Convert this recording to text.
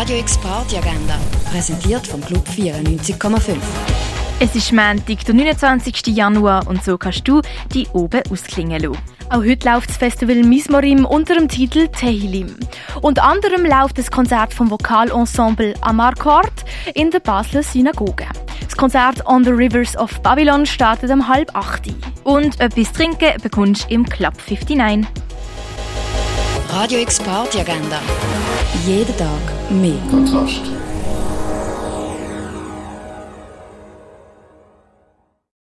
Radio X Party Agenda, präsentiert vom Club 94,5. Es ist Montag, der 29. Januar und so kannst du die oben ausklingen lassen. Auch heute läuft das Festival Mismorim unter dem Titel Tehilim. Unter anderem läuft das Konzert vom Vokalensemble Amarcord in der Basler Synagoge. Das Konzert On the Rivers of Babylon startet um halb acht. Und etwas trinken bekommst du im Club 59. Radio X Party Agenda. Jeden Tag mehr. Kontrast.